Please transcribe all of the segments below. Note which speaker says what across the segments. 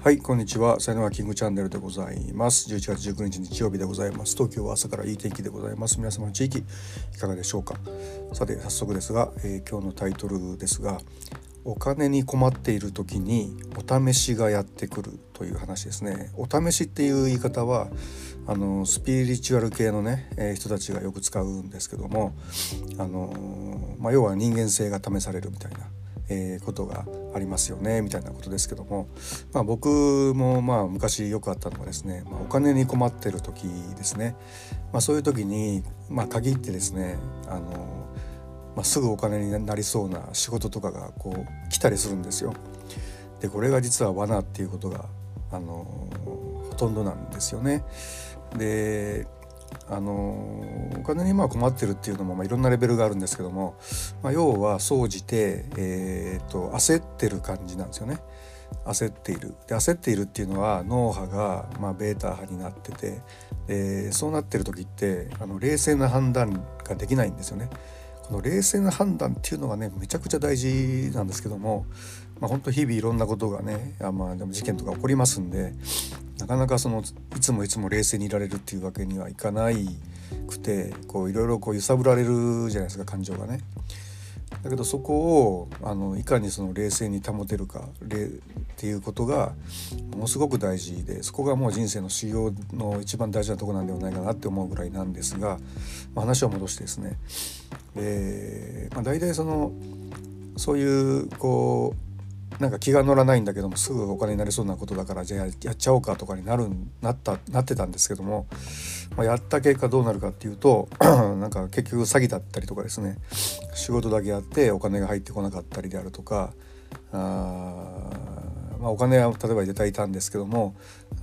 Speaker 1: はいこんにちは。才能はキングチャンネルでございます。11月19日日曜日でございます。東京は朝からいい天気でございます。皆様の地域いかがでしょうか？さて早速ですが、えー、今日のタイトルですがお金に困っている時にお試しがやってくるという話ですね。お試しっていう言い方はあのスピリチュアル系のね、えー、人たちがよく使うんですけどもあのまあ、要は人間性が試されるみたいな。えー、ことがありますよねみたいなことですけども、まあ、僕もまあ昔よくあったのはですね、まあ、お金に困ってる時ですね、まあ、そういう時に、まあ、限ってですねあの、まあ、すぐお金になりそうな仕事とかがこう来たりするんですよ。でこれが実は罠っていうことがあのほとんどなんですよね。であのお金にまあ困ってるっていうのもまあいろんなレベルがあるんですけども、まあ、要は総じて、えーと、焦ってる感じなんですよね。焦っているで焦っているっていうのは脳波がまあベータ波になっててでそうなってる時ってあの冷静な判断ができないんですよね。この冷静な判断っていうのがねめちゃくちゃ大事なんですけども、まあ、本当日々いろんなことがねあ、まあ、でも事件とか起こりますんでなかなかそのいつもいつも冷静にいられるっていうわけにはいかないくてこういろいろこう揺さぶられるじゃないですか感情がね。だけどそこをあのいかにその冷静に保てるかっていうことがものすごく大事でそこがもう人生の修行の一番大事なとこなんではないかなって思うぐらいなんですが、まあ、話を戻してですね、えーまあ、大体そのそういうこうなんか気が乗らないんだけどもすぐお金になりそうなことだからじゃあやっちゃおうかとかになるなったなってたんですけども、まあ、やった結果どうなるかっていうと なんか結局詐欺だったりとかですね仕事だけやってお金が入ってこなかったりであるとかあまあ、お金は例えば入れていたんですけども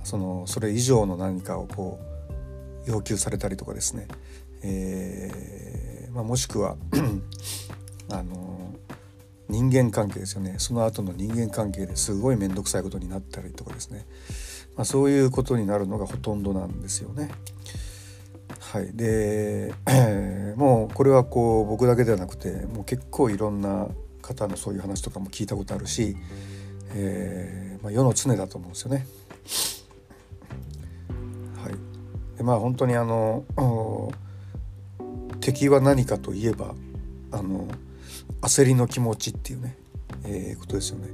Speaker 1: そのそれ以上の何かをこう要求されたりとかですね、えーまあ、もしくは あの人間関係ですよねその後の人間関係ですごい面倒くさいことになったりとかですね、まあ、そういうことになるのがほとんどなんですよね。はい、で、えー、もうこれはこう僕だけではなくてもう結構いろんな方のそういう話とかも聞いたことあるし、えーまあ、世の常だと思うんですよね。はい、でまあ本当にあの敵は何かといえばあの焦りの気持ちっていうね、えー、ことですよね。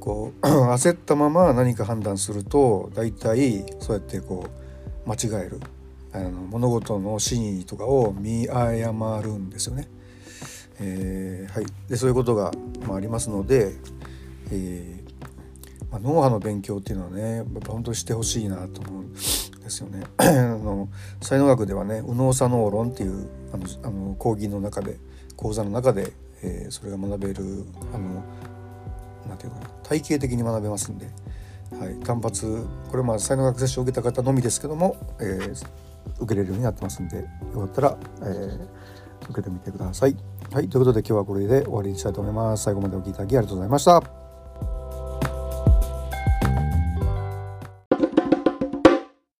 Speaker 1: こう 焦ったまま何か判断すると大体そうやってこう間違えるあの物事の真意とかを見誤るんですよね。えー、はい、でそういうことが、まあ、ありますので、えーまあ、脳波の勉強っていうのはねやっぱ本当にしてほしいなと思うんですよね。あの才能学ではね右脳左脳論っていうあのあの講義の中で講座の中でえー、それが学べるあのなんていうかな体系的に学べますんで、はい、単発これはま才能学接種を受けた方のみですけども、えー、受けれるようになってますんでよかったら、えー、受けてみてください。はい、ということで今日はこれで終わりにしたいと思います。最後までお聴きいただきありがとうございました。